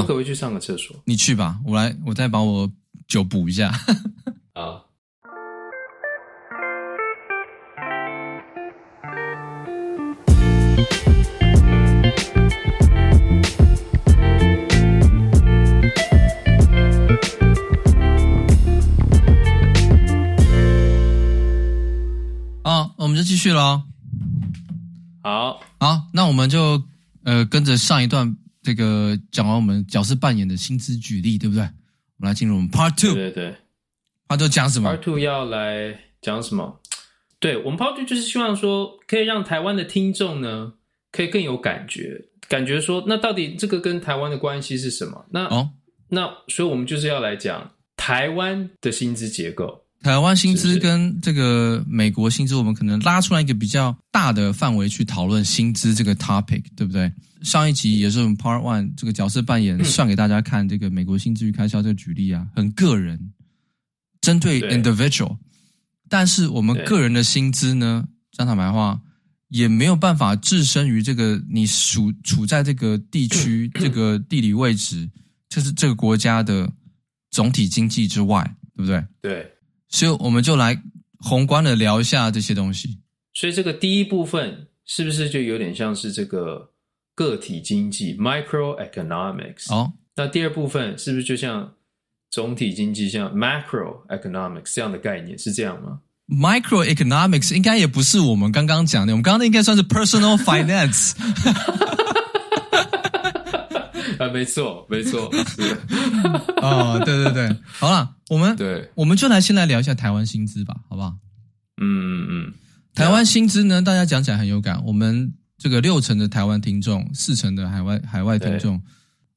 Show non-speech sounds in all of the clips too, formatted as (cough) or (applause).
我可不可以去上个厕所？你去吧，我来，我再把我酒补一下。(laughs) 好。好，我们就继续喽。好，好，那我们就呃跟着上一段。这个讲完我们角色扮演的薪资举例，对不对？我们来进入我们 Part Two。对对对，Part Two 讲什么？Part Two 要来讲什么？对，我们 Part Two 就是希望说，可以让台湾的听众呢，可以更有感觉，感觉说，那到底这个跟台湾的关系是什么？那哦，那所以我们就是要来讲台湾的薪资结构。台湾薪资跟这个美国薪资，我们可能拉出来一个比较大的范围去讨论薪资这个 topic，对不对？上一集也是我们 Part One 这个角色扮演算给大家看，这个美国薪资与开销这个举例啊，很个人，针对 individual，但是我们个人的薪资呢，讲坦白话，也没有办法置身于这个你处处在这个地区、(clears throat) 这个地理位置，就是这个国家的总体经济之外，对不对？对。所以我们就来宏观的聊一下这些东西。所以这个第一部分是不是就有点像是这个个体经济 （microeconomics）？哦，那第二部分是不是就像总体经济，像 macroeconomics 这样的概念？是这样吗？microeconomics 应该也不是我们刚刚讲的，我们刚刚那应该算是 personal finance。(laughs) 啊，没错，没错，是哦，对对对，好了，我们对，我们就来先来聊一下台湾薪资吧，好不好？嗯嗯嗯，台湾薪资呢，大家讲起来很有感。我们这个六成的台湾听众，四成的海外海外听众，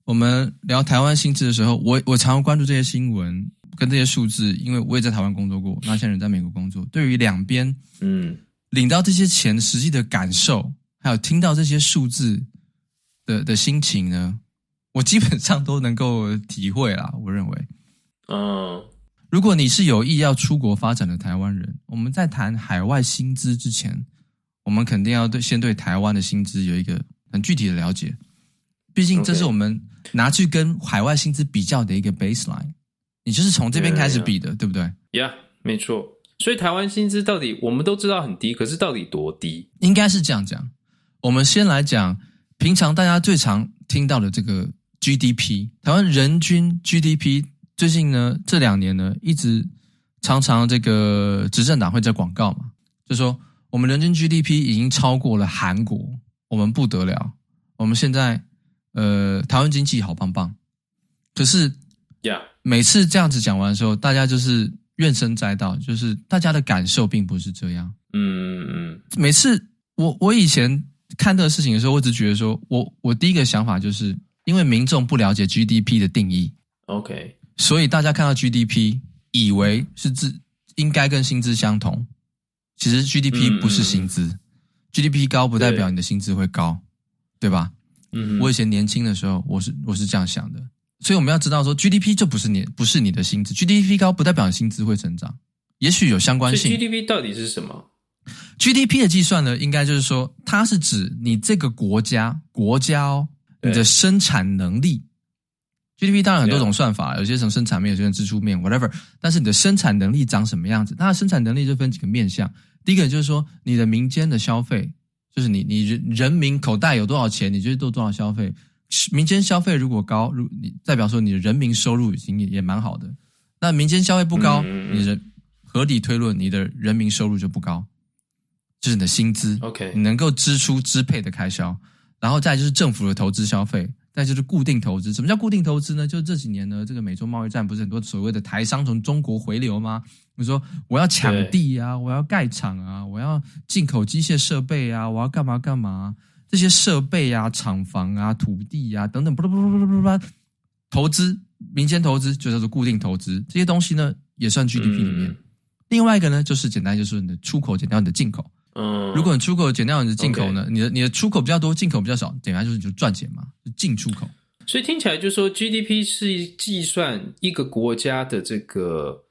我们聊台湾薪资的时候，我我常常关注这些新闻跟这些数字，因为我也在台湾工作过，那现在人在美国工作，对于两边嗯领到这些钱实际的感受，还有听到这些数字的的心情呢？我基本上都能够体会啦，我认为，嗯，如果你是有意要出国发展的台湾人，我们在谈海外薪资之前，我们肯定要对先对台湾的薪资有一个很具体的了解，毕竟这是我们拿去跟海外薪资比较的一个 baseline，你就是从这边开始比的，yeah, yeah. 对不对？呀，yeah, 没错。所以台湾薪资到底我们都知道很低，可是到底多低？应该是这样讲。我们先来讲平常大家最常听到的这个。GDP，台湾人均 GDP 最近呢，这两年呢，一直常常这个执政党会在广告嘛，就说我们人均 GDP 已经超过了韩国，我们不得了，我们现在呃台湾经济好棒棒。可是呀，每次这样子讲完的时候，大家就是怨声载道，就是大家的感受并不是这样。嗯嗯嗯。每次我我以前看这个事情的时候，我只觉得说我我第一个想法就是。因为民众不了解 GDP 的定义，OK，所以大家看到 GDP 以为是自应该跟薪资相同，其实 GDP 不是薪资，嗯，GDP 高不代表你的薪资会高，对，对吧？嗯，我以前年轻的时候，我是我是这样想的，所以我们要知道说 GDP 就不是你不是你的薪资，GDP 高不代表你薪资会成长，也许有相关性。GDP 到底是什么？GDP 的计算呢，应该就是说它是指你这个国家国家哦。你的生产能力，GDP 当然很多种算法，有些什么生产面，有些从支出面，whatever。但是你的生产能力长什么样子？它的生产能力就分几个面向。第一个就是说，你的民间的消费，就是你你人人民口袋有多少钱，你就做多少消费。民间消费如果高，如你代表说你的人民收入已经也也蛮好的。那民间消费不高，你人合理推论，你的人民收入就不高，就是你的薪资，OK，你能够支出支配的开销。然后再就是政府的投资消费，再就是固定投资。什么叫固定投资呢？就这几年呢，这个美洲贸易战不是很多所谓的台商从中国回流吗？比如说我要抢地啊，我要盖厂啊，我要进口机械设备啊，我要干嘛干嘛？这些设备啊、厂房啊、土地啊等等，不不不不不不，投资民间投资就叫做固定投资，这些东西呢也算 GDP 里面。另外一个呢，就是简单就是你的出口减掉你的进口。嗯，如果你出口减掉你的进口呢.你的你的出口比较多，进口比较少，等于就是就赚钱嘛，就进出口。所以听起来就是说，GDP 是计算一个国家的这个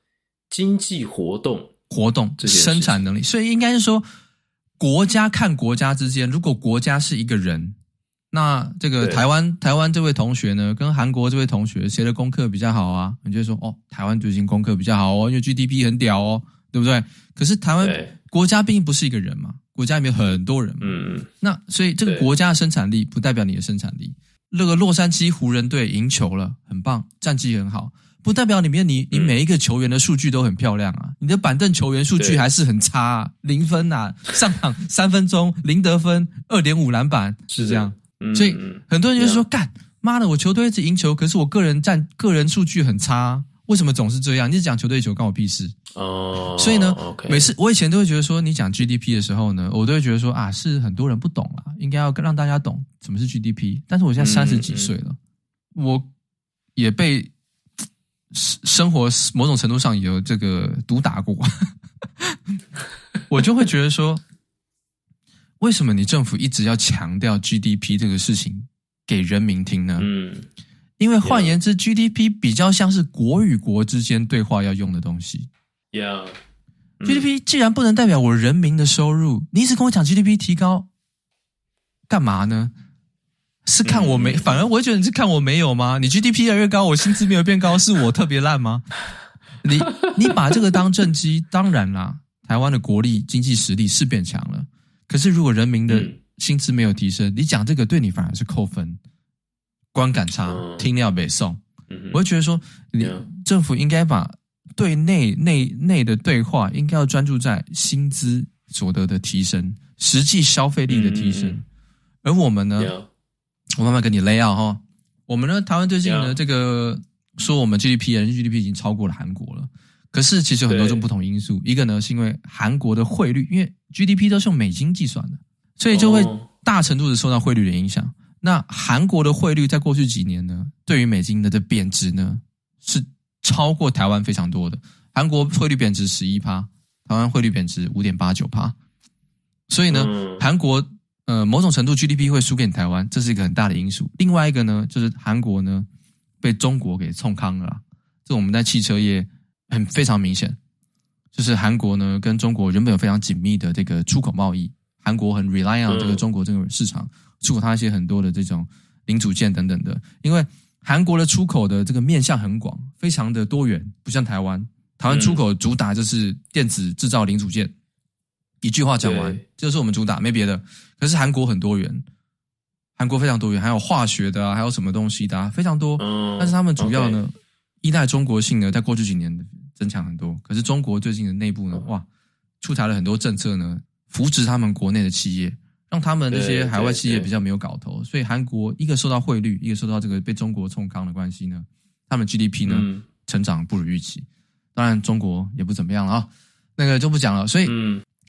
经济活动活动生产能力。所以应该是说，国家看国家之间，如果国家是一个人，那这个台湾台湾这位同学呢，跟韩国这位同学谁的功课比较好啊？你就会说哦，台湾最近功课比较好哦，因为 GDP 很屌哦，对不对？可是台湾国家毕竟不是一个人嘛，国家里面有很多人嘛，嗯，那所以这个国家的生产力不代表你的生产力。那个洛杉矶湖人队赢球了，很棒，战绩很好，不代表里面你你每一个球员的数据都很漂亮啊，你的板凳球员数据还是很差啊，零分啊，上场 (laughs) 三分钟零得分，二点五篮板是这样。所以很多人就说：“干妈的，我球队一直赢球，可是我个人占个人数据很差，为什么总是这样？你只讲球队球，关我屁事。”哦，所以呢，每次我以前都会觉得说，你讲 GDP 的时候呢，我都会觉得说啊，是很多人不懂啊，应该要让大家懂什么是 GDP。但是我现在三十几岁了，我也被生活某种程度上有这个毒打过，(laughs) 我就会觉得说。为什么你政府一直要强调 GDP 这个事情给人民听呢？嗯，因为换言之，GDP 比较像是国与国之间对话要用的东西。Yeah，GDP 既然不能代表我人民的收入，你一直跟我讲 GDP 提高，干嘛呢？是看我没，反而我会觉得你是看我没有吗？你 GDP 越来越高，我薪资没有变高，是我特别烂吗？(laughs) 你你把这个当政绩，当然啦，台湾的国力经济实力是变强了。可是，如果人民的薪资没有提升，嗯、你讲这个对你反而是扣分，观感差，嗯、听料北宋。嗯、我会觉得说，你政府应该把对内内内的对话，应该要专注在薪资所得的提升，实际消费力的提升。嗯、而我们呢，嗯、我慢慢跟你 lay out 哈。我们呢，台湾最近呢，嗯、这个说我们 GDP 人均 GDP 已经超过了韩国了。可是其实有很多种不同因素，一个呢是因为韩国的汇率，因为 GDP 都是用美金计算的，所以就会大程度的受到汇率的影响。那韩国的汇率在过去几年呢，对于美金的的贬值呢，是超过台湾非常多的。韩国汇率贬值十一趴，台湾汇率贬值五点八九趴。所以呢，韩国呃某种程度 GDP 会输给台湾，这是一个很大的因素。另外一个呢，就是韩国呢被中国给冲康了，这我们在汽车业。很非常明显，就是韩国呢跟中国原本有非常紧密的这个出口贸易，韩国很 rely on 这个中国这个市场，出口它一些很多的这种零组件等等的。因为韩国的出口的这个面向很广，非常的多元，不像台湾，台湾出口主打就是电子制造零组件，一句话讲完，这就是我们主打，没别的。可是韩国很多元，韩国非常多元，还有化学的啊，还有什么东西的啊，非常多。但是他们主要呢依赖中国性呢，在过去几年。增强很多，可是中国最近的内部呢，哇，出台了很多政策呢，扶持他们国内的企业，让他们这些海外企业比较没有搞头。所以韩国一个受到汇率，一个受到这个被中国冲康的关系呢，他们 GDP 呢、嗯、成长不如预期。当然中国也不怎么样了啊，那个就不讲了。所以，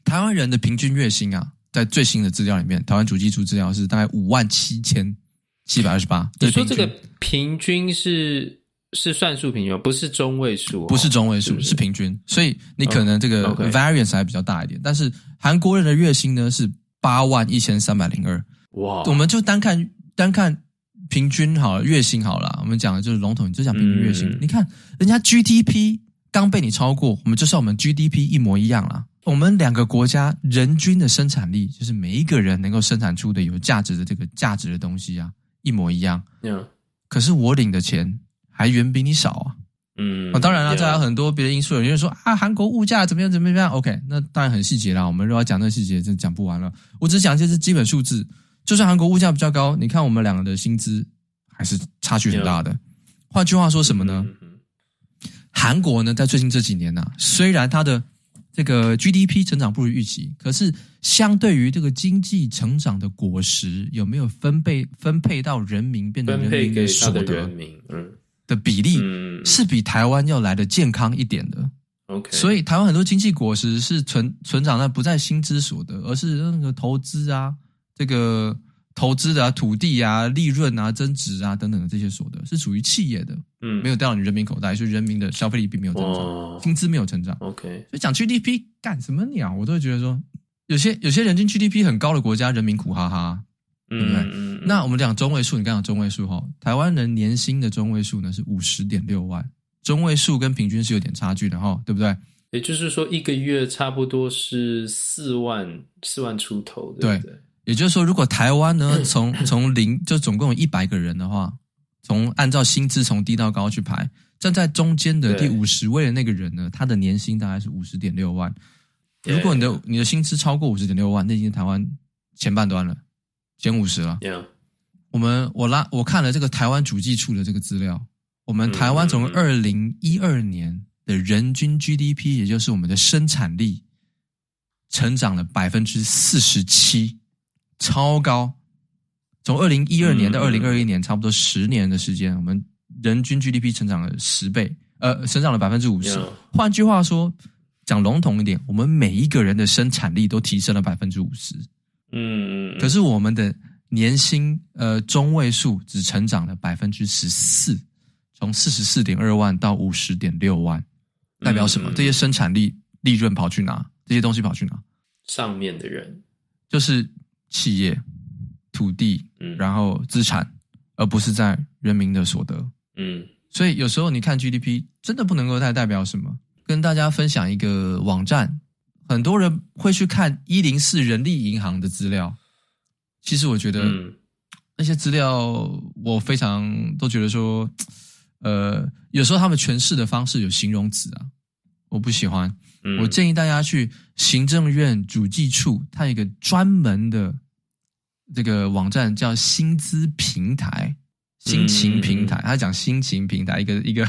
台湾人的平均月薪啊，在最新的资料里面，台湾主计处资料是大概五万七千七百二十八。你说这个平均是？是算术平均，不是中位数，不是中位数，是平均。所以你可能这个 variance 还比较大一点。但是韩国人的月薪呢是八万一千三百零二。哇，我们就单看单看平均好了，月薪好了。我们讲的就是笼统，你就讲平均月薪。嗯、你看人家 GDP 刚被你超过，我们就算我们 GDP 一模一样啦。我们两个国家人均的生产力，就是每一个人能够生产出的有价值的这个价值的东西啊，一模一样。嗯，可是我领的钱。还远比你少啊，嗯，当然了，这还有很多别的因素。有人说啊，韩国物价怎么样怎么样？OK，那当然很细节啦。我们如果要讲那个细节，真讲不完了。我只讲这是基本数字。就算韩国物价比较高，你看我们两个的薪资还是差距很大的。换句话说什么呢？韩国呢，在最近这几年呢、啊，虽然它的这个 GDP 成长不如预期，可是相对于这个经济成长的果实，有没有分配分配到人民，变成人民的所得？嗯。的比例是比台湾要来的健康一点的，OK，所以台湾很多经济果实是存存长在不在薪资所得，而是那个投资啊，这个投资的啊，土地啊，利润啊，增值啊等等的这些所得是属于企业的，嗯，没有掉到你人民口袋，所以人民的消费力并没有增长，薪资没有成长，OK，所以讲 GDP 干什么鸟，我都会觉得说，有些有些人均 GDP 很高的国家，人民苦哈哈。对不对？嗯、那我们讲中位数，你刚讲中位数哈，台湾人年薪的中位数呢是五十点六万，中位数跟平均是有点差距的哈，对不对？也就是说，一个月差不多是四万四万出头，对不对？对，也就是说，如果台湾呢，(coughs) 从从零就总共有一百个人的话，从按照薪资从低到高去排，站在中间的第五十位的那个人呢，他的年薪大概是五十点六万。如果你的你的薪资超过五十点六万，那已经是台湾前半端了，前五十了。Yeah. 我们我拉我看了这个台湾主计处的这个资料，我们台湾从二零一二年的人均 GDP，也就是我们的生产力，成长了百分之四十七，超高。从二零一二年到二零二一年，差不多十年的时间，我们人均 GDP 成长了十倍，呃，成长了百分之五十。换句话说，讲笼统一点，我们每一个人的生产力都提升了百分之五十。嗯，可是我们的。年薪呃中位数只成长了百分之十四，从四十四点二万到五十点六万，代表什么？嗯、这些生产力利润跑去哪？这些东西跑去哪？上面的人就是企业、土地，嗯，然后资产，而不是在人民的所得。嗯，所以有时候你看 GDP 真的不能够太代表什么。跟大家分享一个网站，很多人会去看一零四人力银行的资料。其实我觉得，那些资料我非常都觉得说，呃，有时候他们诠释的方式有形容词啊，我不喜欢。我建议大家去行政院主计处，它有一个专门的这个网站叫薪资平台、薪情平台，它讲薪情平台，一个一个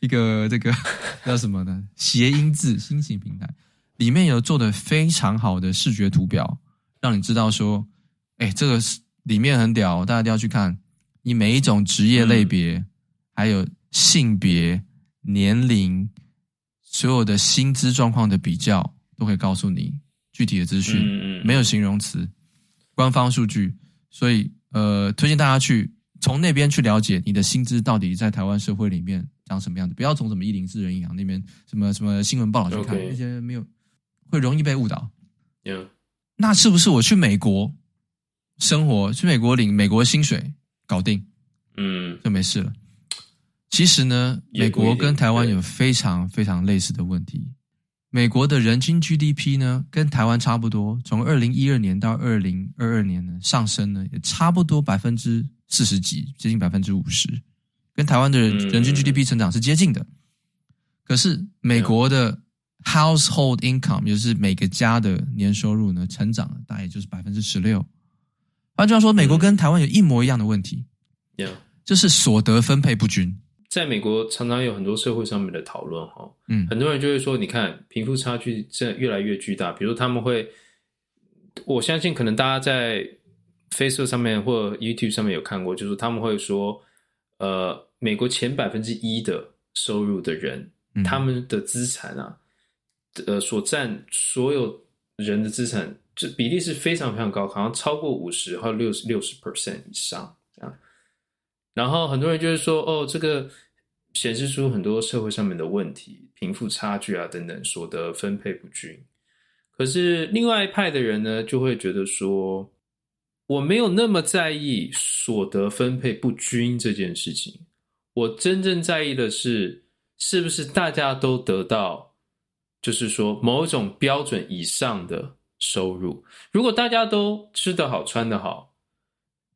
一个这个 (laughs) 叫什么呢？谐音字，薪情平台里面有做的非常好的视觉图表，让你知道说。哎，这个是里面很屌，大家一定要去看。你每一种职业类别，嗯、还有性别、年龄，所有的薪资状况的比较，都可以告诉你具体的资讯。嗯嗯、没有形容词，官方数据。所以，呃，推荐大家去从那边去了解你的薪资到底在台湾社会里面长什么样子。不要从什么一零四人银行那边什么什么新闻报道去看.那些没有，会容易被误导。Yeah. 那是不是我去美国？生活去美国领美国薪水搞定，嗯，就没事了。其实呢，美国跟台湾有非常非常类似的问题。美国的人均 GDP 呢，跟台湾差不多，从二零一二年到二零二二年呢，上升呢也差不多百分之四十几，接近百分之五十，跟台湾的人人均 GDP 成长是接近的。可是美国的 household income，也就是每个家的年收入呢，成长了大概就是百分之十六。换句话说，美国跟台湾有一模一样的问题，Yeah. 就是所得分配不均。在美国，常常有很多社会上面的讨论，哈，嗯，很多人就会说，你看贫富差距这越来越巨大。比如他们会，我相信可能大家在 Facebook 上面或 YouTube 上面有看过，就是他们会说，呃，美国前百分之一的收入的人，嗯、他们的资产啊，呃，所占所有人的资产。这比例是非常非常高，好像超过五十或六十六十 percent 以上啊。然后很多人就是说，哦，这个显示出很多社会上面的问题，贫富差距啊等等，所得分配不均。可是另外一派的人呢，就会觉得说，我没有那么在意所得分配不均这件事情，我真正在意的是，是不是大家都得到，就是说某种标准以上的。收入，如果大家都吃得好、穿得好，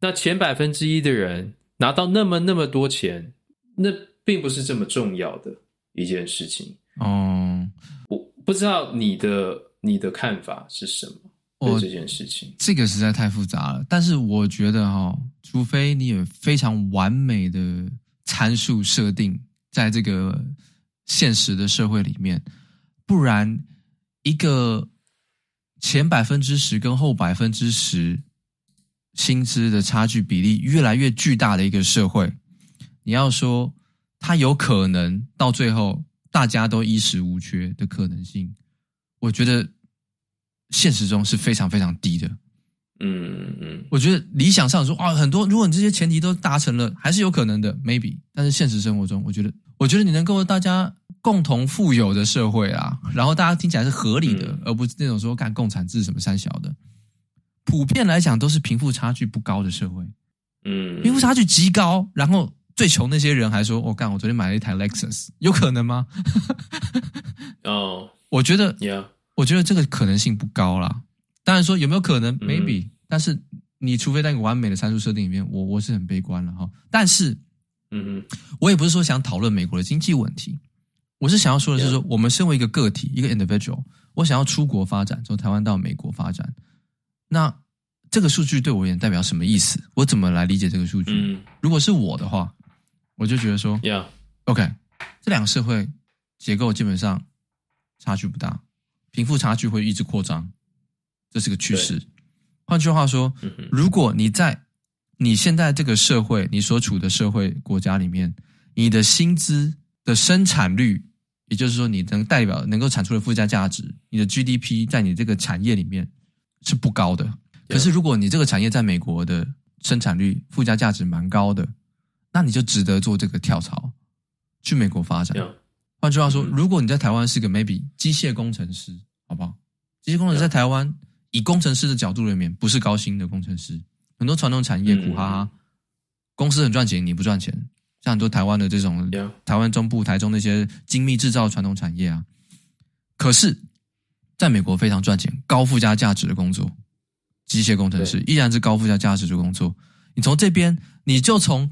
那前百分之一的人拿到那么那么多钱，那并不是这么重要的一件事情。哦，我不知道你的你的看法是什么？对这件事情，这个实在太复杂了。但是我觉得哈，除非你有非常完美的参数设定在这个现实的社会里面，不然一个。前百分之十跟后百分之十薪资的差距比例越来越巨大的一个社会，你要说它有可能到最后大家都衣食无缺的可能性，我觉得现实中是非常非常低的。嗯嗯，我觉得理想上说啊，很多如果你这些前提都达成了，还是有可能的，maybe。但是现实生活中，我觉得，我觉得你能够大家。共同富有的社会啊，然后大家听起来是合理的，嗯、而不是那种说干共产制什么三小的。普遍来讲，都是贫富差距不高的社会。嗯，贫富差距极高，然后最穷那些人还说：“我、哦、干，我昨天买了一台 Lexus，有可能吗？” (laughs) 哦，我觉得我觉得这个可能性不高啦。当然说有没有可能、嗯、，maybe，但是你除非在一个完美的参数设定里面，我我是很悲观了哈。但是，嗯嗯，我也不是说想讨论美国的经济问题，我是想要说的是说，我们身为一个个体，一个 individual，我想要出国发展，从台湾到美国发展，那这个数据对我而言代表什么意思？我怎么来理解这个数据？嗯，如果是我的话，我就觉得说，Yeah，OK，这两个社会结构基本上差距不大，贫富差距会一直扩张，这是个趋势。换句话说，如果你在你现在这个社会，你所处的社会国家里面，你的薪资的生产率，也就是说，你能代表能够产出的附加价值，你的 GDP 在你这个产业里面是不高的。可是，如果你这个产业在美国的生产率、附加价值蛮高的，那你就值得做这个跳槽，去美国发展。换句话说，如果你在台湾是个 maybe 机械工程师，好不好？机械工程师在台湾。以工程师的角度里面，不是高薪的工程师，很多传统产业苦哈哈，公司很赚钱，你不赚钱。像很多台湾的这种，台湾中部、台中那些精密制造传统产业啊，可是在美国非常赚钱，高附加价值的工作，机械工程师依然是高附加价值的工作。你从这边，你就从。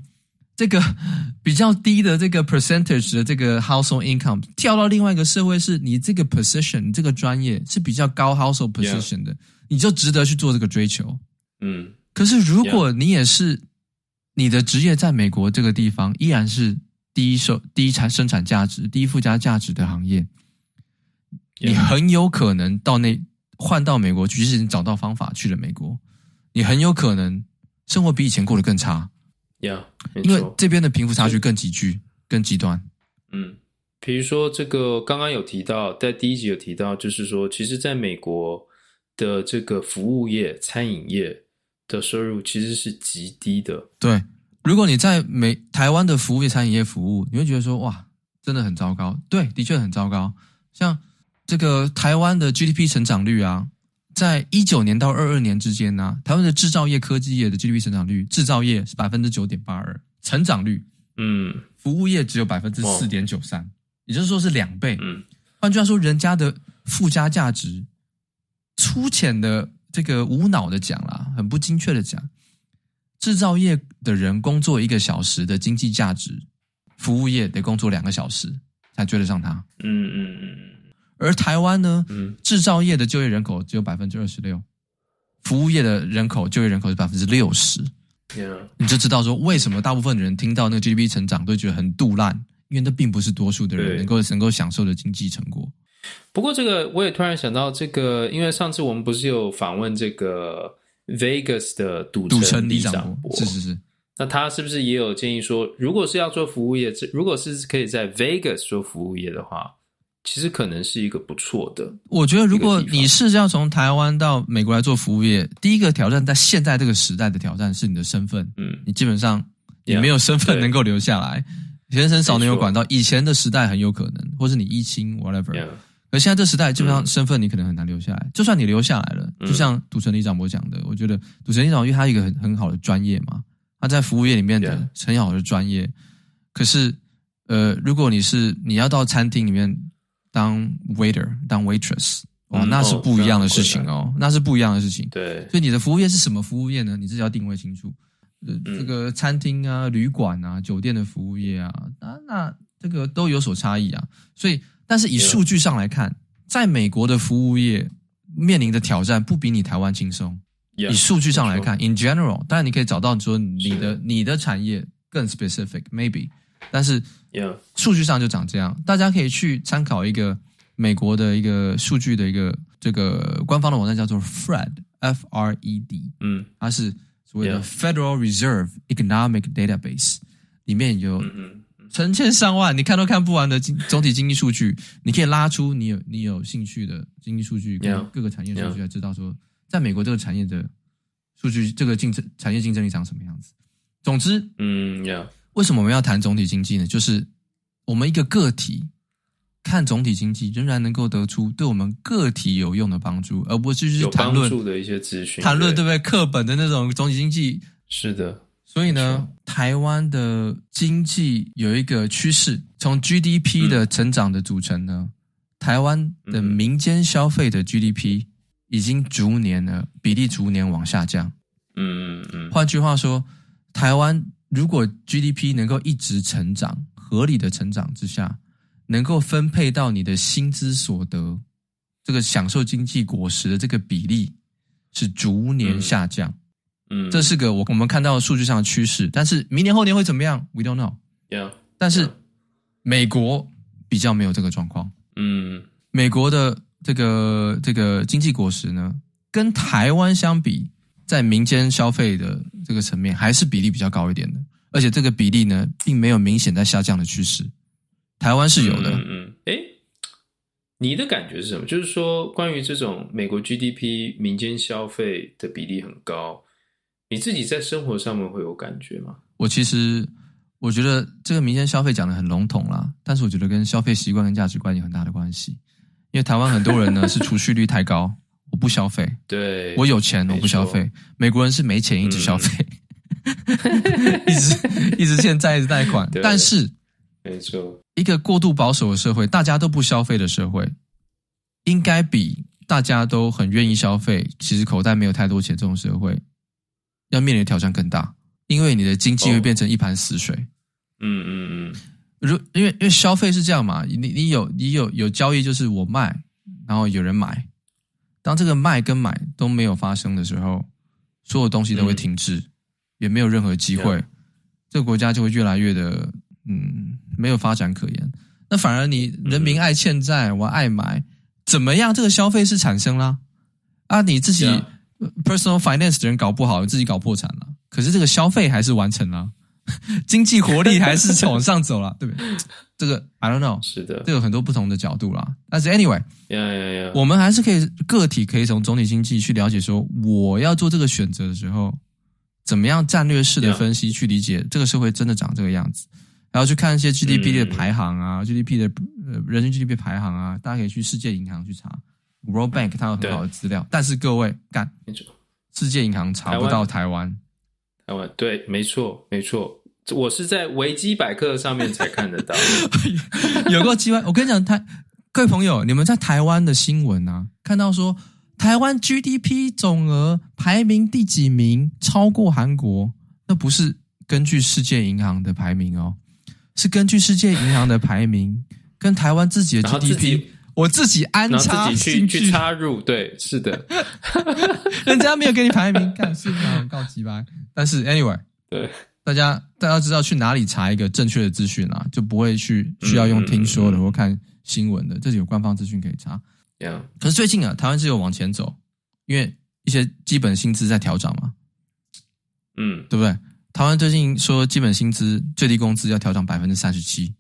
这个 (laughs) 比较低的这个 percentage 的这个 household income 跳到另外一个社会，是你这个 position，你这个专业是比较高 household position 的，你就值得去做这个追求。嗯，可是如果你也是你的职业在美国这个地方依然是低收、低产生产价值、低附加价值的行业，你很有可能到那换到美国去，即使你找到方法去了美国，你很有可能生活比以前过得更差。呀，yeah, 因为这边的贫富差距更急剧、更极端。嗯，比如说这个刚刚有提到，在第一集有提到，就是说，其实在美国的这个服务业、餐饮业的收入其实是极低的。对，如果你在美台湾的服务业、餐饮业服务，你会觉得说，哇，真的很糟糕。对，的确很糟糕。像这个台湾的 GDP 成长率啊。在一九年到二二年之间呢、啊，台湾的制造业、科技业的 GDP 成长率，制造业是百分之九点八二，成长率，嗯，服务业只有百分之四点九三，也就是说是两倍。嗯，换句话说，人家的附加价值，粗浅的这个无脑的讲啦，很不精确的讲，制造业的人工作一个小时的经济价值，服务业得工作两个小时才追得上他。嗯嗯嗯。而台湾呢，嗯，制造业的就业人口只有百分之二十六，服务业的人口就业人口是百分之六十，Yeah. 你就知道说为什么大部分的人听到那个 GDP 成长都觉得很杜烂，因为那并不是多数的人能够能够享受的经济成果。不过这个我也突然想到，这个因为上次我们不是有访问这个 Vegas 的赌城里长伯，是是是，那他是不是也有建议说，如果是要做服务业，如果是可以在 Vegas 做服务业的话？其实可能是一个不错的。我觉得，如果你是要从台湾到美国来做服务业，第一个挑战在现在这个时代的挑战是你的身份。嗯，你基本上也没有身份能够留下来，学生少能有管道。以前的时代很有可能，或是你一清 whatever。而现在这时代基本上身份你可能很难留下来。就算你留下来了，就像赌城李长博讲的，我觉得赌城李长伯因为他有一个很很好的专业嘛，他在服务业里面的很好的专业。可是，呃，如果你是你要到餐厅里面。当 waiter，当 waitress，哦，那是不一样的事情哦，那是不一样的事情。对，所以你的服务业是什么服务业呢？你自己要定位清楚。呃，这个餐厅啊、旅馆啊、酒店的服务业啊，那那这个都有所差异啊。所以，但是以数据上来看，在美国的服务业面临的挑战不比你台湾轻松。以数据上来看，in general，当然你可以找到说你的你的产业更 specific，maybe。但是，数据上就长这样，大家可以去参考一个美国的一个数据的一个这个官方的网站，叫做 FRED，F R E D，嗯，它是所谓的 Federal Reserve Economic Database，里面有成千上万你看都看不完的经总体经济数据，你可以拉出你有你有兴趣的经济数据跟各个产业数据来知道说，在美国这个产业的数据这个竞争产业竞争力长什么样子。总之，嗯。为什么我们要谈总体经济呢？就是我们一个个体看总体经济，仍然能够得出对我们个体有用的帮助，而不是去谈论的一些资讯，谈论对不对？课本的那种总体经济是的。所以呢，台湾的经济有一个趋势，从 GDP 的成长的组成呢，台湾的民间消费的 GDP 已经逐年呢，比例逐年往下降。嗯嗯嗯。换句话说，台湾如果 GDP 能够一直成长，合理的成长之下，能够分配到你的薪资所得，这个享受经济果实的这个比例是逐年下降。嗯，这是个我我们看到数据上的趋势。但是明年后年会怎么样？We don't know。Yeah。但是美国比较没有这个状况。嗯，美国的。这个这个经济果实呢，跟台湾相比，在民间消费的这个层面，还是比例比较高一点的，而且这个比例呢，并没有明显在下降的趋势。台湾是有的。嗯嗯。哎、嗯，你的感觉是什么？就是说，关于这种美国 GDP 民间消费的比例很高，你自己在生活上面会有感觉吗？我其实我觉得这个民间消费讲的很笼统啦，但是我觉得跟消费习惯跟价值观有很大的关系。因为台湾很多人呢 (laughs) 是储蓄率太高，我不消费。对，我有钱我不消费。美国人是没钱一直消费，嗯、(laughs) 一直一直欠债一直贷款。但是，没错，一个过度保守的社会，大家都不消费的社会，应该比大家都很愿意消费，其实口袋没有太多钱这种社会，要面临的挑战更大，因为你的经济会变成一盘死水。嗯嗯嗯。如因为因为消费是这样嘛，你你有你有有交易，就是我卖，然后有人买。当这个卖跟买都没有发生的时候，所有东西都会停滞，嗯、也没有任何机会，这个国家就会越来越的嗯没有发展可言。那反而你人民爱欠债，我爱买，怎么样？这个消费是产生啦啊，你自己 personal finance 的人搞不好，自己搞破产了，可是这个消费还是完成了。(laughs) 经济活力还是往上走了，对不对？(laughs) 这个 I don't know，是的，这有很多不同的角度啦。但是 anyway，我们还是可以个体可以从总体经济去了解说，我要做这个选择的时候，怎么样战略式的分析去理解这个社会真的长这个样子，然后去看一些 GDP 的排行啊、嗯、，GDP 的呃人均 GDP 排行啊，大家可以去世界银行去查，World Bank 它有很好的资料。但是各位干，世界银行查不到台湾。台湾对，没错，没错，我是在维基百科上面才看得到。(laughs) 有个机会，我跟你讲，台各位朋友，你们在台湾的新闻啊，看到说台湾 GDP 总额排名第几名，超过韩国，那不是根据世界银行的排名哦，是根据世界银行的排名跟台湾自己的 GDP。我自己安插自己去去插入，对，是的，(laughs) 人家没有给你排名，(laughs) 干是很告急吧？但是 anyway，对，大家大家知道去哪里查一个正确的资讯啊，就不会去需要用听说的或看新闻的，这里有官方资讯可以查。Yeah. 可是最近啊，台湾是有往前走，因为一些基本薪资在调整嘛，嗯，对不对？台湾最近说基本薪资最低工资要调整百分之三十七，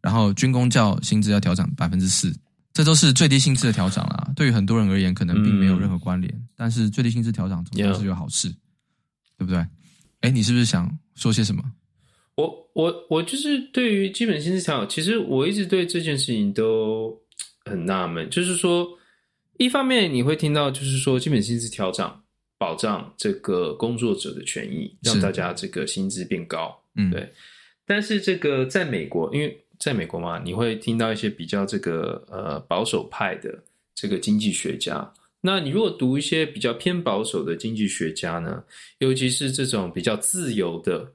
然后军工教薪资要调整百分之四。这都是最低薪资的调整啦，对于很多人而言，可能并没有任何关联。嗯、但是最低薪资调整总是有好事.对不对？哎，你是不是想说些什么？我我我就是对于基本薪资调整，其实我一直对这件事情都很纳闷。就是说，一方面你会听到，就是说基本薪资调整保障这个工作者的权益，让大家这个薪资变高，嗯，对。但是这个在美国，因为在美国嘛，你会听到一些比较这个呃保守派的这个经济学家。那你如果读一些比较偏保守的经济学家呢，尤其是这种比较自由的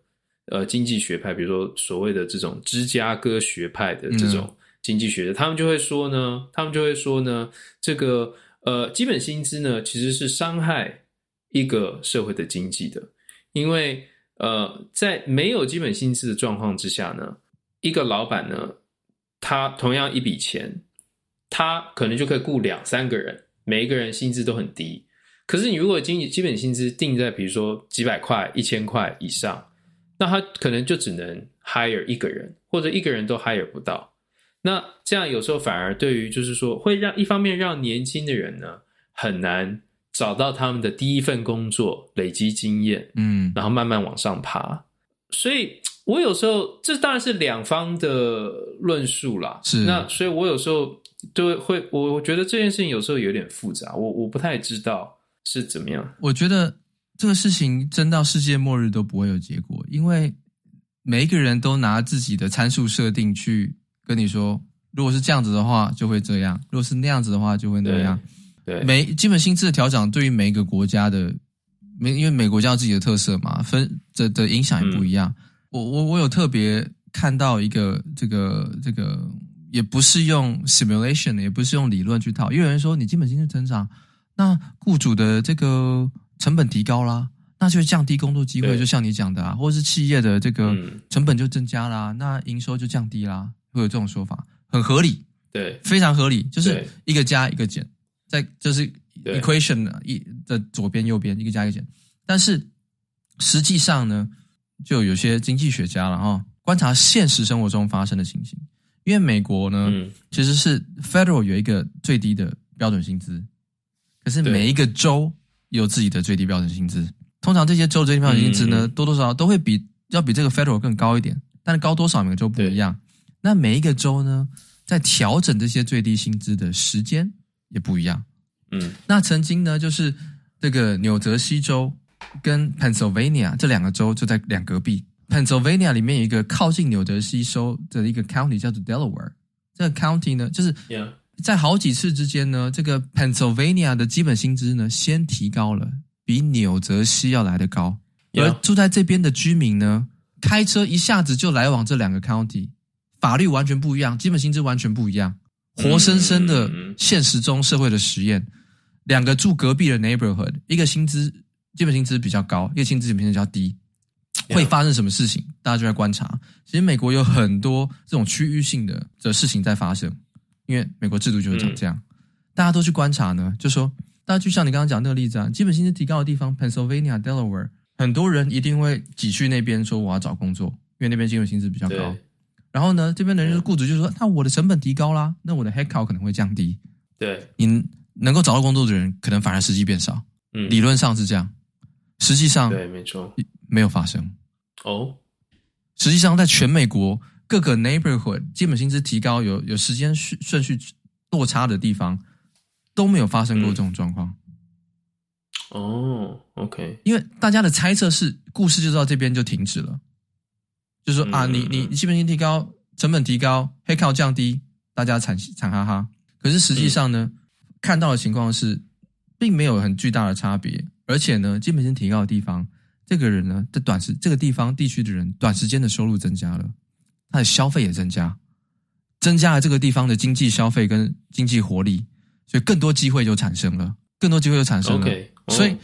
呃经济学派，比如说所谓的这种芝加哥学派的这种经济学家，嗯，他们就会说呢，他们就会说呢，这个呃基本薪资呢其实是伤害一个社会的经济的，因为呃在没有基本薪资的状况之下呢。一个老板呢，他同样一笔钱，他可能就可以雇两三个人，每一个人薪资都很低。可是你如果经济基本薪资定在比如说几百块、一千块以上，那他可能就只能 hire 一个人，或者一个人都 hire 不到。那这样有时候反而对于就是说，会让一方面让年轻的人呢很难找到他们的第一份工作，累积经验，嗯，然后慢慢往上爬，所以。我有时候，这当然是两方的论述啦。是，那所以，我有时候就会，我我觉得这件事情有时候有点复杂，我我不太知道是怎么样。我觉得这个事情真到世界末日都不会有结果，因为每一个人都拿自己的参数设定去跟你说，如果是这样子的话，就会这样；如果是那样子的话，就会那样。对，每基本薪资的调整对于每一个国家的，每因为每个国家有自己的特色嘛，分的的影响也不一样。嗯、我我我有特别看到一个这个这个，也不是用 simulation，也不是用理论去套，因为有人说你基本薪资增长，那雇主的这个成本提高啦，那就降低工作机会，就像你讲的啊，或者是企业的这个成本就增加啦，那营收就降低啦，会有这种说法，很合理。对，非常合理，就是一个加一个减，在就是 equation 一的左边右边一个加一个减，但是实际上呢，就有些经济学家了哈，观察现实生活中发生的情形，因为美国呢，嗯、其实是 federal 有一个最低的标准薪资，可是每一个州有自己的最低标准薪资，通常这些州最低标准薪资呢，多多少少都会比要比这个 federal 更高一点，但是高多少每个州不一样，那每一个州呢，在调整这些最低薪资的时间也不一样，嗯，那曾经呢，就是这个纽泽西州跟 Pennsylvania 这两个州就在两隔壁。Pennsylvania 里面有一个靠近纽泽西州的一个 county 叫做 Delaware，这个 county 呢，就是在好几次之间呢，这个 Pennsylvania 的基本薪资呢先提高了，比纽泽西要来得高，而住在这边的居民呢，开车一下子就来往这两个 county。法律完全不一样，基本薪资完全不一样，活生生的现实中社会的实验。两个住隔壁的 neighborhood，一个薪资基本薪资比较高，一个薪资比较低，会发生什么事情？大家就在观察。其实美国有很多这种区域性的的事情在发生，因为美国制度就是长这样。大家都去观察呢，就说大家就像你刚刚讲那个例子啊，基本薪资提高的地方，Pennsylvania、Delaware，很多人一定会挤去那边说我要找工作，因为那边基本薪资比较高。然后呢，这边的人就是雇主就说，那我的成本提高啦，那我的 headcount 可能会降低。对，你能够找到工作的人，可能反而实际变少。嗯，理论上是这样，实际上对，没错，没有发生。哦，实际上在全美国各个 neighborhood 基本薪资提高有有时间顺顺序落差的地方，都没有发生过这种状况。哦，OK，因为大家的猜测是，故事就到这边就停止了。就是说啊，你你基本薪提高，成本提高，黑靠降低，大家惨惨哈哈。可是实际上呢，看到的情况是，并没有很巨大的差别。而且呢，基本薪提高的地方，这个人呢，在短时这个地方地区的人，短时间的收入增加了，他的消费也增加，增加了这个地方的经济消费跟经济活力，所以更多机会就产生了，更多机会就产生了。Okay. Oh. 所以。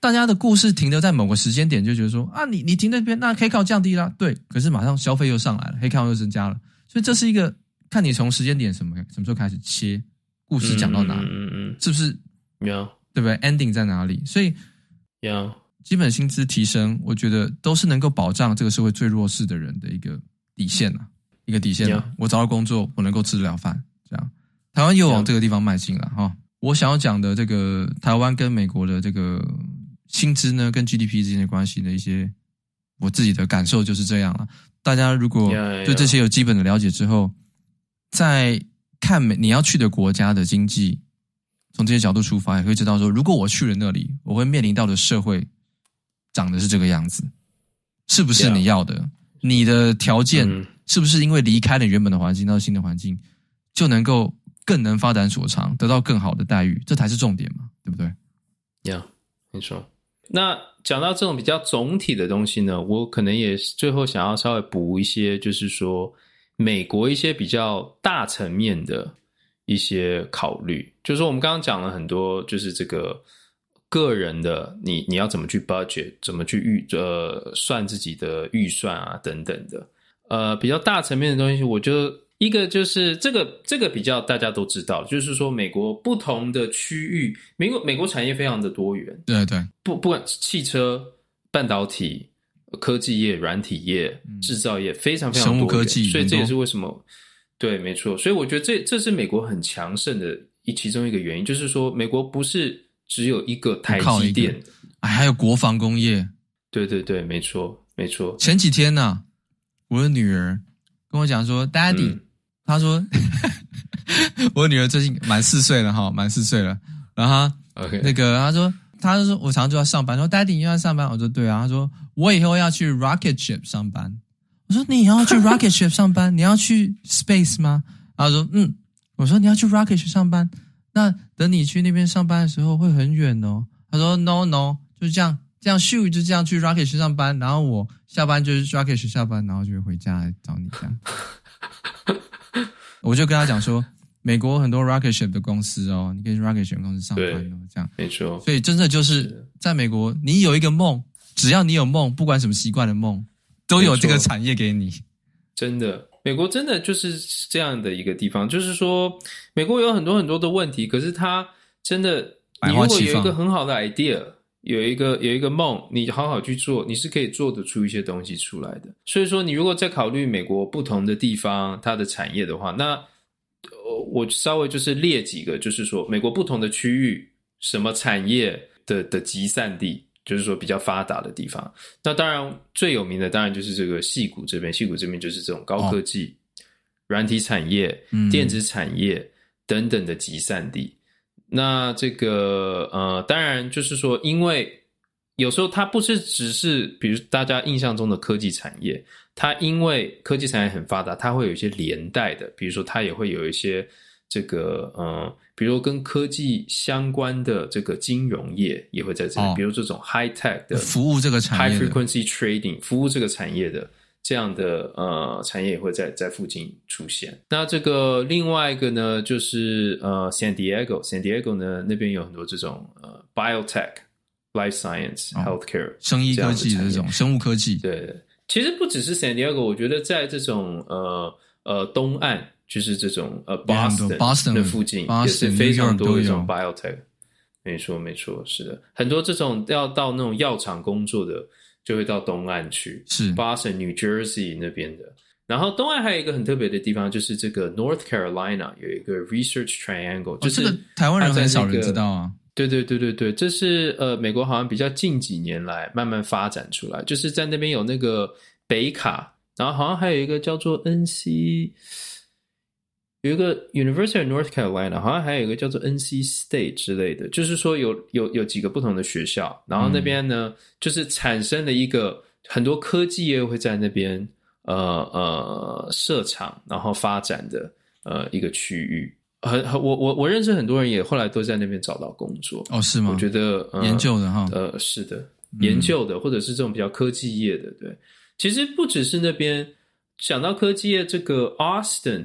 大家的故事停留在某个时间点，就觉得说啊，你你停在那边，那黑靠降低了，对，可是马上消费又上来了，黑靠又增加了，所以这是一个看你从时间点什么什么时候开始切，故事讲到哪里，嗯嗯，是不是？没有，对不对？Ending 在哪里？所以有基本薪资提升，我觉得都是能够保障这个社会最弱势的人的一个底线啊，一个底线啊。我找到工作，我能够吃得了饭，这样。台湾又往这个地方迈进了哈。我想要讲的这个台湾跟美国的这个。薪资呢，跟 GDP 之间的关系的一些，我自己的感受就是这样了。大家如果对这些有基本的了解之后，在看美你要去的国家的经济，从这些角度出发，也会知道说，如果我去了那里，我会面临到的社会长的是这个样子，是不是你要的？你的条件是不是因为离开了原本的环境到新的环境，就能够更能发展所长，得到更好的待遇？这才是重点嘛，对不对？呀，没错。那讲到这种比较总体的东西呢，我可能也最后想要稍微补一些，就是说美国一些比较大层面的一些考虑，就是说我们刚刚讲了很多，就是这个个人的你你要怎么去 budget，怎么去预呃算自己的预算啊等等的，呃比较大层面的东西，我就。一个就是这个，这个比较大家都知道，就是说美国不同的区域，美国美国产业非常的多元，对对，不不管汽车、半导体、科技业、软体业、制造业，非常非常多元，生物科技，所以这也是为什么，对，没错，所以我觉得这这是美国很强盛的一其中一个原因，就是说美国不是只有一个台积电，哎，还有国防工业，对对对，没错没错。前几天呢、啊，我的女儿跟我讲说，Daddy。嗯他说：“ (laughs) 我女儿最近满四岁了哈，满四岁了。然后那个她说，他就说我常常就要上班。说 Daddy 你要上班，我说对啊。他说我以后要去 Rocket Ship 上班。我说你要去 Rocket Ship 上班，你要去 Space 吗？他说嗯。我说你要去 Rocket Ship 上班，那等你去那边上班的时候会很远哦。他说：“No No，就是这样，这样咻就这样去 Rocket Ship 上班，然后我下班就是 Rocket Ship 下班，然后就会回家来找你这样。”我就跟他讲说，美国很多 Rocket Ship 的公司哦，你可以去 Rocket Ship 公司上班哦，这样没错。所以真的就是在美国，你有一个梦，只要你有梦，不管什么习惯的梦，都有这个产业给你。真的，美国真的就是这样的一个地方，就是说，美国有很多很多的问题，可是它真的。你如果有一个很好的 idea，有一个有一个梦，你好好去做，你是可以做得出一些东西出来的。所以说，你如果在考虑美国不同的地方它的产业的话，那我稍微就是列几个，就是说美国不同的区域什么产业的的集散地，就是说比较发达的地方。那当然最有名的当然就是这个戏谷这边，戏谷这边就是这种高科技、哦、软体产业、电子产业等等的集散地。那这个呃，当然就是说，因为有时候它不是只是，比如大家印象中的科技产业，它因为科技产业很发达，它会有一些连带的，比如说它也会有一些这个呃，比如跟科技相关的这个金融业也会在这里，哦、比如这种 high tech 的服务这个产业，high frequency trading 服务这个产业的。这样的呃产业也会在在附近出现。那这个另外一个呢，就是呃，San Diego，San Diego 呢那边有很多这种呃，biotech、life science、哦、healthcare、生医科技的这种生物科技。对，其实不只是 San Diego，我觉得在这种呃呃东岸，就是这种呃 Boston 的附近也是非常多的这种 biotech。没错，没错，是的，很多这种要到那种药厂工作的。就会到东岸去，是 Boston、New Jersey 那边的。然后东岸还有一个很特别的地方，就是这个 North Carolina 有一个 Research Triangle，、哦、就是、这个、台湾人很少人知道啊。对对对对对，这是呃美国好像比较近几年来慢慢发展出来，就是在那边有那个北卡，然后好像还有一个叫做 NC。有一个 University of North Carolina，好像还有一个叫做 NC State 之类的，就是说有有有几个不同的学校，然后那边呢，嗯、就是产生了一个很多科技业会在那边呃呃设厂，然后发展的呃一个区域。很很，我我我认识很多人，也后来都在那边找到工作。哦，是吗？我觉得、呃、研究的哈，呃，是的，研究的，或者是这种比较科技业的。对，其实不只是那边，想到科技业，这个 Austin。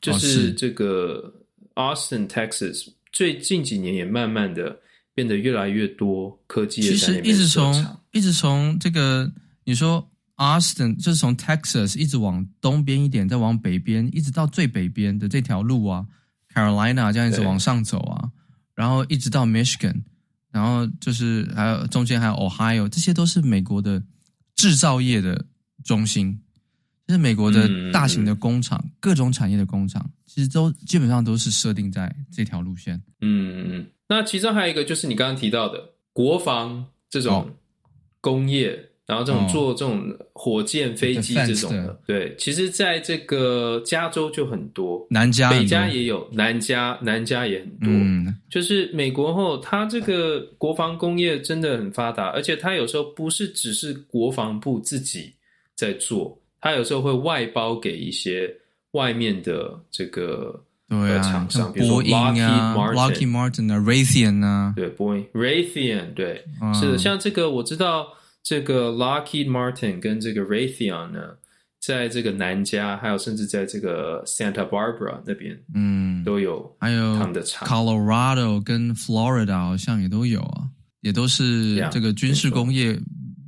就是这个 Austin, Texas，最近几年也慢慢的变得越来越多科技。其实一直从一直从这个你说 Austin，就是从 Texas 一直往东边一点，再往北边，一直到最北边的这条路啊，Carolina 这样一直往上走啊，然后一直到 Michigan，然后就是还有中间还有 Ohio，这些都是美国的制造业的中心。是美国的大型的工厂，嗯、各种产业的工厂，其实都基本上都是设定在这条路线。嗯嗯，那其中还有一个就是你刚刚提到的国防这种工业，哦、然后这种做这种火箭、飞机这种的，哦、对，其实在这个加州就很多，南加、北加也有，南加南加也很多。嗯，就是美国后，它这个国防工业真的很发达，而且它有时候不是只是国防部自己在做。他有时候会外包给一些外面的这个对啊厂商，比如说 Lockheed Martin、Lockheed Martin 啊、Raytheon 啊，对，Boeing、Raytheon，对，嗯、是的，像这个我知道，这个 Lockheed Martin 跟这个 Raytheon 呢，在这个南加，还有甚至在这个 Santa Barbara 那边，嗯，都有，还有他们的厂，Colorado 跟 Florida 好像也都有啊，也都是这个军事工业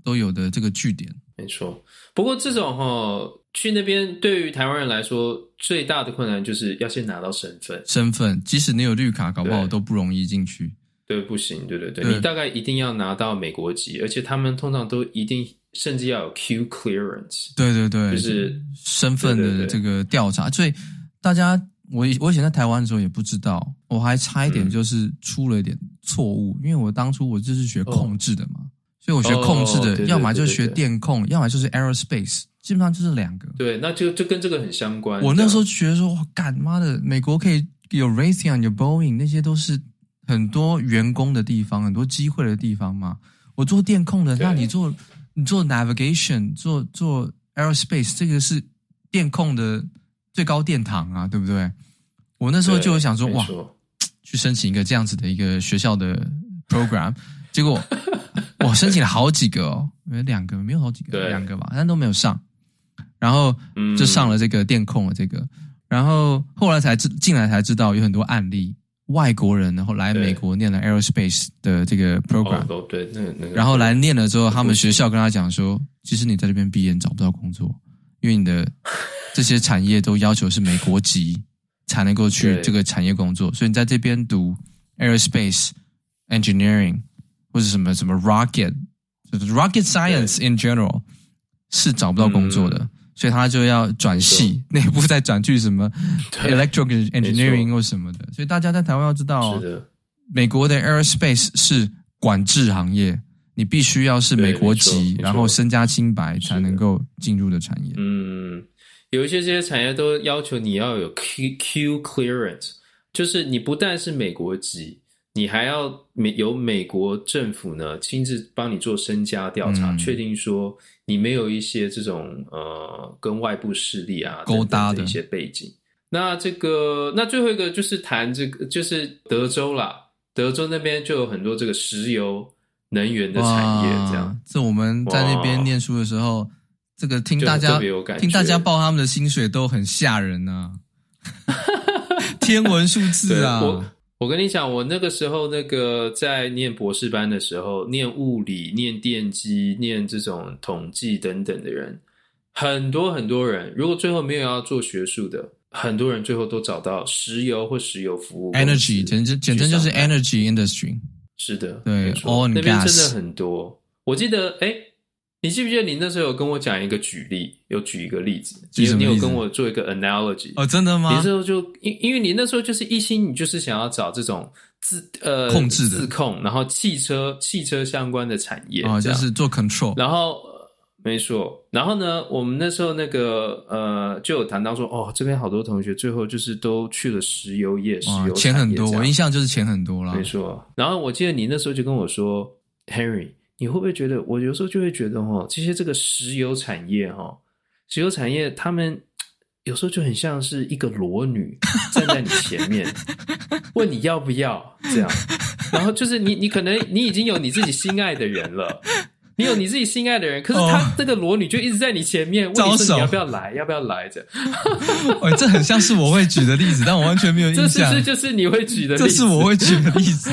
都有的这个据点，没错。不过这种哈去那边，对于台湾人来说最大的困难就是要先拿到身份。身份，即使你有绿卡，搞不好都不容易进去。对，不行，对对对，对你大概一定要拿到美国籍，而且他们通常都一定甚至要有 Q clearance。对对对，就是身份的这个调查。所以大家，我我以前在台湾的时候也不知道，我还差一点就是出了一点错误，嗯、因为我当初我就是学控制的嘛。哦所以我学控制的，要么就是学电控，要么就是 aerospace，基本上就是两个。对，那就就跟这个很相关。我那时候觉得说，哇，干妈的，美国可以有 Raytheon，有 Boeing，那些都是很多员工的地方，很多机会的地方嘛。我做电控的，那你做你做 navigation，做做 aerospace，这个是电控的最高殿堂啊，对不对？我那时候就想说，哇，去申请一个这样子的一个学校的 program，结果我申请了好几个哦，有两个没有好几个，两个吧，但都没有上。然后就上了这个电控的这个，然后后来才知进来才知道有很多案例，外国人然后来美国念了 aerospace 的这个 program，哦对，那个那个，然后来念了之后，他们学校跟他讲说，其实你在这边毕业你找不到工作，因为你的这些产业都要求是美国籍。才能够去这个产业工作，所以你在这边读 aerospace engineering 或者什么什么 rocket，就是 rocket science in general 是找不到工作的，嗯、所以他就要转系，内部再转去什么 (laughs) electrical engineering 或什么的。所以大家在台湾要知道，美国的 aerospace 是管制行业，你必须要是美国籍，然后身家清白才能够进入的产业。嗯。有一些这些产业都要求你要有 Q Q clearance，就是你不但是美国籍，你还要美由美国政府呢亲自帮你做身家调查，嗯、确定说你没有一些这种呃跟外部势力啊勾搭的一些背景。那这个那最后一个就是谈这个就是德州啦，德州那边就有很多这个石油能源的产业，这样。这我们在那边念书的时候。这个听大家听大家报他们的薪水都很吓人啊，(laughs) 天文数字啊！我我跟你讲，我那个时候那个在念博士班的时候，念物理、念电机、念这种统计等等的人，很多很多人，如果最后没有要做学术的，很多人最后都找到石油或石油服务，energy 简直简称就是 energy industry。是的，对，那边真的很多。我记得，哎。你记不记得你那时候有跟我讲一个举例，有举一个例子，你有你有跟我做一个 analogy 哦，真的吗？你那时候就因因为你那时候就是一心，你就是想要找这种自呃控制的自控，然后汽车汽车相关的产业哦，就是做 control，然后没错，然后呢，我们那时候那个呃就有谈到说，哦，这边好多同学最后就是都去了石油业，石油钱很多，我印象就是钱很多了。没错。然后我记得你那时候就跟我说，Henry。你会不会觉得，我有时候就会觉得，哈，这些这个石油产业，哈，石油产业，他们有时候就很像是一个裸女 (laughs) 站在你前面，问你要不要这样，然后就是你，你可能你已经有你自己心爱的人了，你有你自己心爱的人，可是他这个裸女就一直在你前面问你说你要不要来，要不要来着？(laughs) 哦，这很像是我会举的例子，但我完全没有 (laughs) 印象。这是不是就是你会举的例子？这是我会举的例子。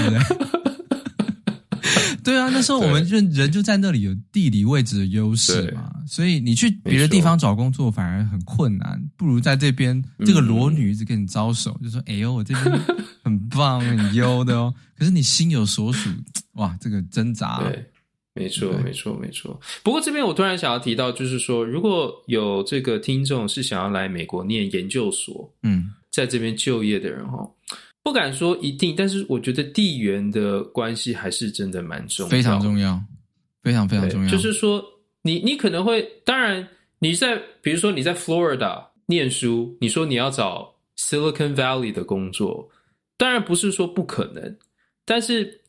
对啊，那时候我们就人就在那里有地理位置的优势嘛，所以你去别的地方找工作反而很困难，不如在这边这个裸女一直跟你招手，就说：“哎呦，我这边很棒，很优的哦。”可是你心有所属，(tsk) 哇，这个挣扎。对，没错，没错，没错。不过这边我突然想要提到，就是说，如果有这个听众是想要来美国念研究所，嗯，在这边就业的人哈。不敢说一定，但是我觉得地缘的关系还是真的蛮重要，非常重要，非常非常重要。就是说，你你可能会，当然你在，比如说你在 Florida 念书，你说你要找 Silicon Valley 的工作，当然不是说不可能，但是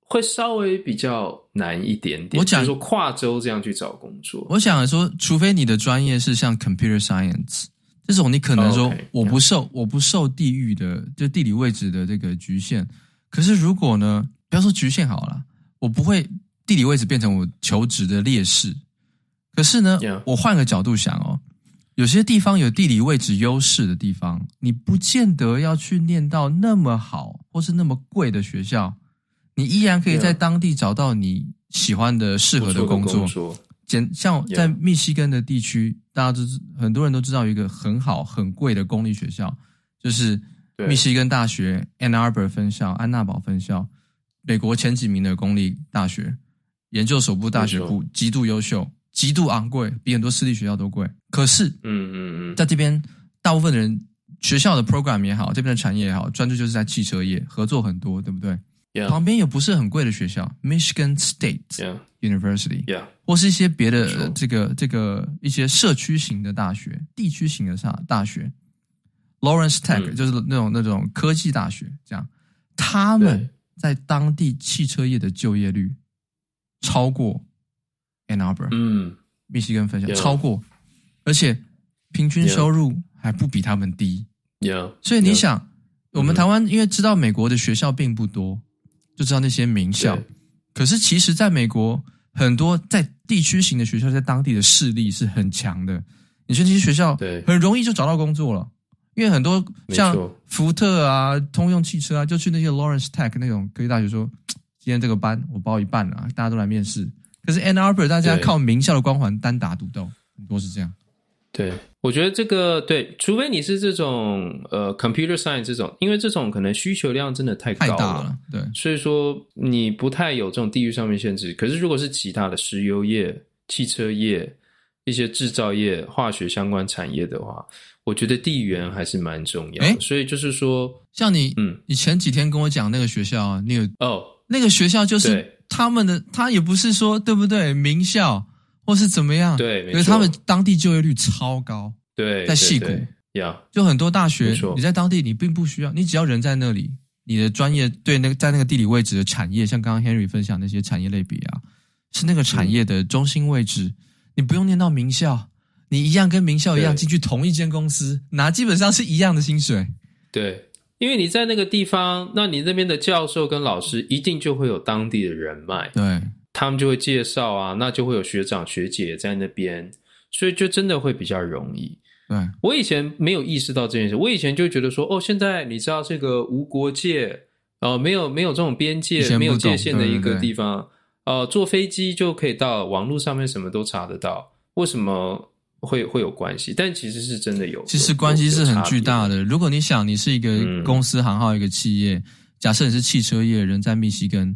会稍微比较难一点点。我讲说跨州这样去找工作，我想说，除非你的专业是像 Computer Science。这种你可能说我不受 okay, 我不受地域的就地理位置的这个局限，可是如果呢，不要说局限好了，我不会地理位置变成我求职的劣势。可是呢.我换个角度想哦，有些地方有地理位置优势的地方，你不见得要去念到那么好或是那么贵的学校，你依然可以在当地找到你喜欢的适合的工作。简像在密西根的地区，大家都知很多人都知道一个很好很贵的公立学校，就是密西根大学 Ann Arbor 分校、安娜堡分校，美国前几名的公立大学，研究首部大学部，极度优秀，极度昂贵，比很多私立学校都贵。可是，嗯嗯嗯，在这边大部分的人学校的 program 也好，这边的产业也好，专注就是在汽车业，合作很多，对不对.旁边也不是很贵的学校，Michigan State University，Yeah. 或是一些别的这个这个一些社区型的大学、地区型的大大学，Lawrence Tech、嗯、就是那种那种科技大学，这样他们在当地汽车业的就业率超过 Ann Arbor，嗯，密西根分校.超过，而且平均收入还不比他们低，Yeah. 所以你想。我们台湾因为知道美国的学校并不多，就知道那些名校。可是其实，在美国很多在地区型的学校，在当地的势力是很强的。你去那些学校，对，很容易就找到工作了。因为很多像福特啊、通用汽车啊，就去那些 Lawrence Tech 那种科技大学说，今天这个班我包一半啊，大家都来面试。可是 Ann Arbor 大家靠名校的光环单打独斗，很多是这样。对，我觉得这个对，除非你是这种呃 computer science 这种，因为这种可能需求量真的太高了，太大了，对，所以说你不太有这种地域上面限制。可是如果是其他的石油业、汽车业、一些制造业、化学相关产业的话，我觉得地缘还是蛮重要的。所以就是说，像你，嗯，你前几天跟我讲那个学校啊，那个哦，那个学校就是他们的，他也不是说对不对，名校。或是怎么样？对，因为他们当地就业率超高。对，在戏谷，呀，就很多大学，你在当地你并不需要，你只要人在那里，你的专业对那个在那个地理位置的产业，像刚刚 Henry 分享那些产业类别啊，是那个产业的中心位置，你不用念到名校，你一样跟名校一样进去同一间公司，拿基本上是一样的薪水。对，因为你在那个地方，那你那边的教授跟老师一定就会有当地的人脉。对。他们就会介绍啊，那就会有学长学姐在那边，所以就真的会比较容易。对，我以前没有意识到这件事，我以前就觉得说，哦，现在你知道这个无国界，呃，没有没有这种边界、没有界限的一个地方，对对对呃，坐飞机就可以到网络上面什么都查得到，为什么会会有关系？但其实是真的有，其实关系是很巨大的。如果你想，你是一个公司行号一个企业，嗯、假设你是汽车业，人在密西根。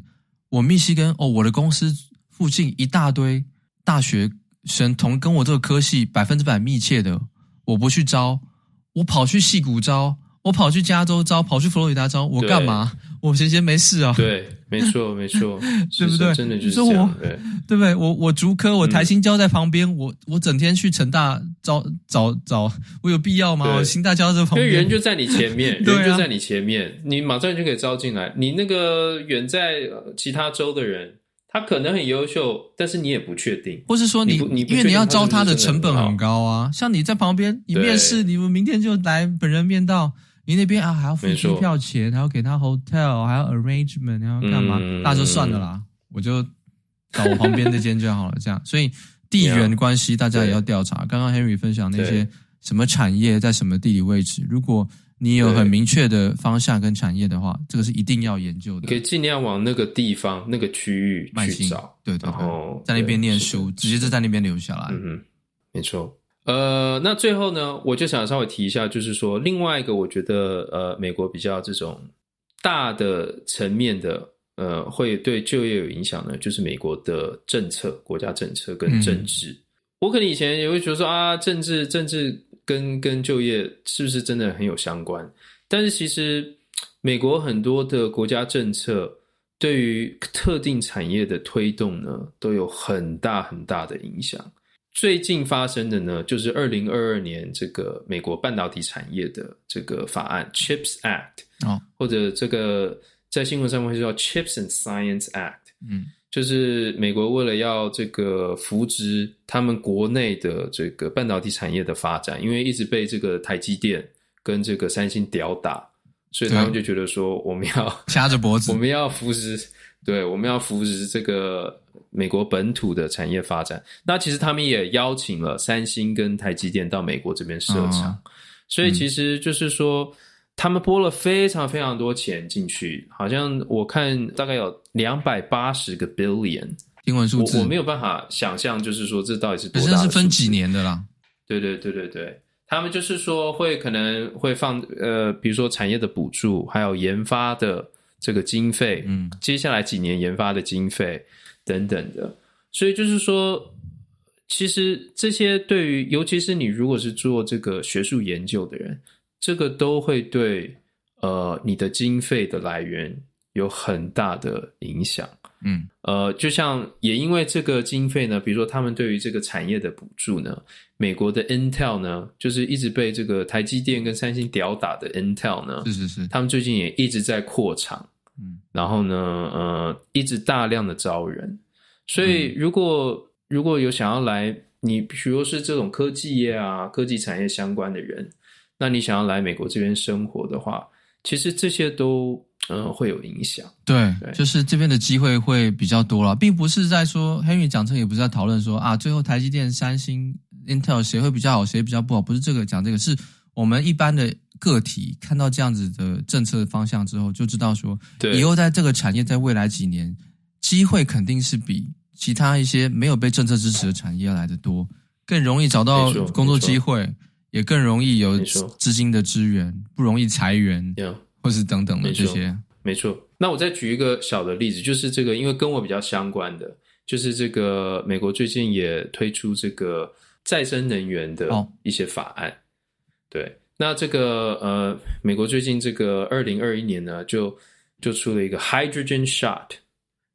我密西根哦，我的公司附近一大堆大学生同跟我这个科系百分之百密切的，我不去招，我跑去戏谷招，我跑去加州招，跑去佛罗里达招，我干嘛？我闲闲没事啊。对，没错，没错，(laughs) 对不对？真的就是这样。我对，(laughs) 对不对？我我竹科，我台新交在旁边，嗯、我我整天去成大招找找，我有必要吗？对我新大交在旁边，因为人就在你前面，(laughs) 人就在你前面，啊、你马上就可以招进来。你那个远在其他州的人。他可能很优秀，但是你也不确定，或是说你，你，你因为你要招他的成本很高啊。像你在旁边，你面试，你们明天就来本人面到，你那边啊还要付机票钱，还要给他 hotel，还要 arrangement，还要干嘛？嗯、那就算了啦，我就找我旁边那间就好了。这样，(laughs) 所以地缘关系大家也要调查。刚刚 Henry 分享那些什么产业在什么地理位置，如果。你有很明确的方向跟产业的话，这个是一定要研究的。你可以尽量往那个地方、那个区域去找，对对对，然后在那边念书，直接就在那边留下来。嗯嗯，没错。呃，那最后呢，我就想稍微提一下，就是说另外一个，我觉得呃，美国比较这种大的层面的，呃，会对就业有影响呢，就是美国的政策、国家政策跟政治。嗯、我可能以前也会觉得说啊，政治政治。跟跟就业是不是真的很有相关？但是其实美国很多的国家政策对于特定产业的推动呢，都有很大很大的影响。最近发生的呢，就是二零二二年这个美国半导体产业的这个法案 （Chips Act） 哦，或者这个在新闻上面会叫 Chips and Science Act，嗯。就是美国为了要这个扶植他们国内的这个半导体产业的发展，因为一直被这个台积电跟这个三星吊打，所以他们就觉得说我们要掐着脖子，我们要扶植，对，我们要扶植这个美国本土的产业发展。那其实他们也邀请了三星跟台积电到美国这边设厂，哦、所以其实就是说。他们拨了非常非常多钱进去，好像我看大概有两百八十个 billion 英文数字，我我没有办法想象，就是说这到底是多大的？是分几年的啦？对对对对对，他们就是说会可能会放呃，比如说产业的补助，还有研发的这个经费，嗯，接下来几年研发的经费等等的，所以就是说，其实这些对于尤其是你如果是做这个学术研究的人。这个都会对呃你的经费的来源有很大的影响，嗯，呃，就像也因为这个经费呢，比如说他们对于这个产业的补助呢，美国的 Intel 呢，就是一直被这个台积电跟三星吊打的 Intel 呢，是是是，他们最近也一直在扩厂，嗯，然后呢，呃，一直大量的招人，所以如果、嗯、如果有想要来，你比如说是这种科技业啊、科技产业相关的人。那你想要来美国这边生活的话，其实这些都呃会有影响。对，对就是这边的机会会比较多了，并不是在说 Henry 讲这个，也不是在讨论说啊，最后台积电、三星、Intel 谁会比较好，谁比较不好，不是这个讲这个，是我们一般的个体看到这样子的政策方向之后，就知道说，对，以后在这个产业在未来几年机会肯定是比其他一些没有被政策支持的产业来的多，更容易找到工作机会。也更容易有资金的支援，不容易裁员，yeah, 或是等等的这些。没错。那我再举一个小的例子，就是这个，因为跟我比较相关的，就是这个美国最近也推出这个再生能源的一些法案。哦、对，那这个呃，美国最近这个二零二一年呢，就就出了一个 Hydrogen Shot，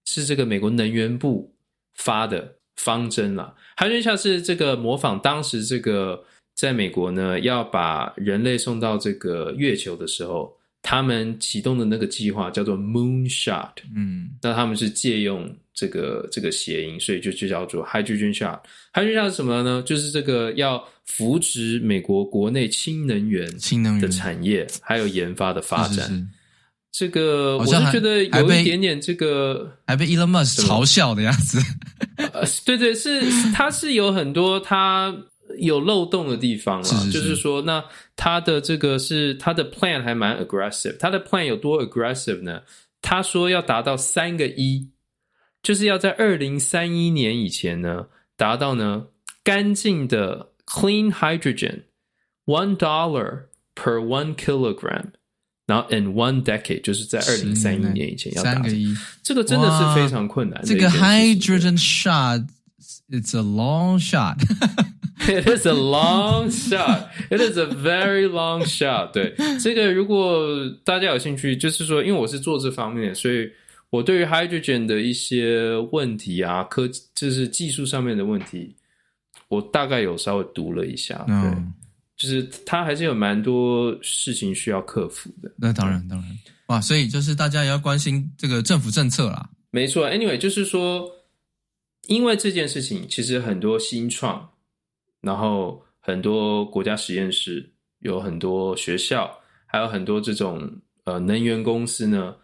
是这个美国能源部发的方针啦。Hydrogen Shot 是这个模仿当时这个。在美国呢，要把人类送到这个月球的时候，他们启动的那个计划叫做 Moonshot。嗯，那他们是借用这个这个谐音，所以就就叫做 Hydrogen Shot。Hydrogen Shot 是什么呢？就是这个要扶植美国国内氢能源、氢能源的产业，还有研发的发展。是是是这个我是觉得有一点点这个还被 Elon Musk 嘲笑的样子。(laughs) 呃，对对，是他是有很多他。有漏洞的地方了，就是说，那他的这个是他的 plan 还蛮 aggressive。他的 plan 有多 aggressive 呢？他说要达到三个一，就是要在二零三一年以前呢，达到呢干净的 clean hydrogen one dollar per one kilogram，然后 in one decade，就是在二零三一年以前要达到。这个真的是非常困难。这个 hydrogen shot，it's a long shot。(laughs) It is a long shot. It is a very long shot. 对，这个如果大家有兴趣，就是说，因为我是做这方面的，所以我对于 hydrogen 的一些问题啊，科就是技术上面的问题，我大概有稍微读了一下。对.就是它还是有蛮多事情需要克服的。那当然，当然，哇，所以就是大家也要关心这个政府政策啦。没错，Anyway，就是说，因为这件事情，其实很多新创。然后很多国家实验室，有很多学校，还有很多这种呃能源公司呢，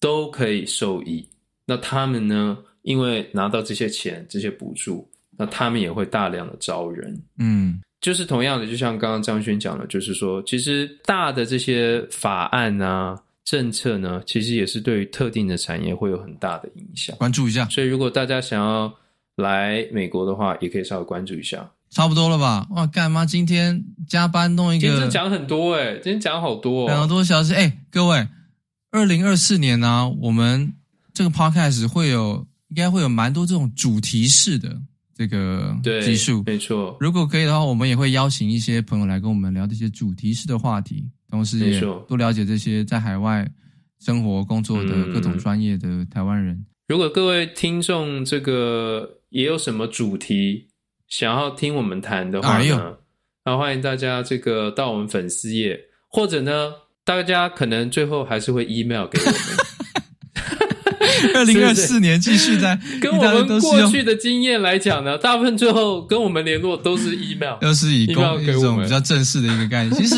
都可以受益。那他们呢，因为拿到这些钱、这些补助，那他们也会大量的招人。嗯，就是同样的，就像刚刚张轩讲的，就是说，其实大的这些法案啊、政策呢，其实也是对于特定的产业会有很大的影响。关注一下。所以，如果大家想要来美国的话，也可以稍微关注一下。差不多了吧？哇，干妈今天加班弄一个？今天讲很多诶，今天讲好多，两个多小时。诶，各位，二零二四年呢、啊，我们这个 podcast 会有，应该会有蛮多这种主题式的这个技术。没错。如果可以的话，我们也会邀请一些朋友来跟我们聊这些主题式的话题，同时也多了解这些在海外生活工作的各种专业的台湾人。如果各位听众这个也有什么主题，想要听我们谈的话呢，那、哎、欢迎大家这个到我们粉丝页，或者呢，大家可能最后还是会 email 给我们。(laughs) 二零二四年继续在跟我们过去的经验来讲呢，大部分最后跟我们联络都是 email，都是以公一种比较正式的一个概念。其实，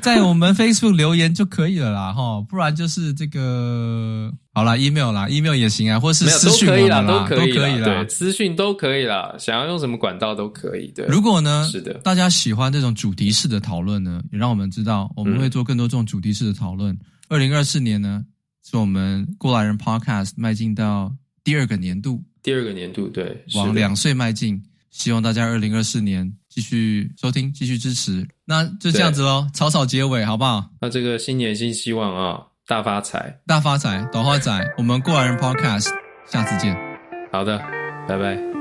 在我们 Facebook 留言就可以了啦，哈，不然就是这个好啦 email 啦，email 也行啊，或是私讯可以啦，都可以啦，对，私讯都可以啦，想要用什么管道都可以。对，如果呢，是的，大家喜欢这种主题式的讨论呢，也让我们知道，我们会做更多这种主题式的讨论。二零二四年呢？是我们过来人 Podcast 迈进到第二个年度，第二个年度对，往两岁迈进。希望大家二零二四年继续收听，继续支持。那就这样子喽，草草结尾好不好？那这个新年新希望啊，大发财，大发财，短花仔。我们过来人 Podcast 下次见。好的，拜拜。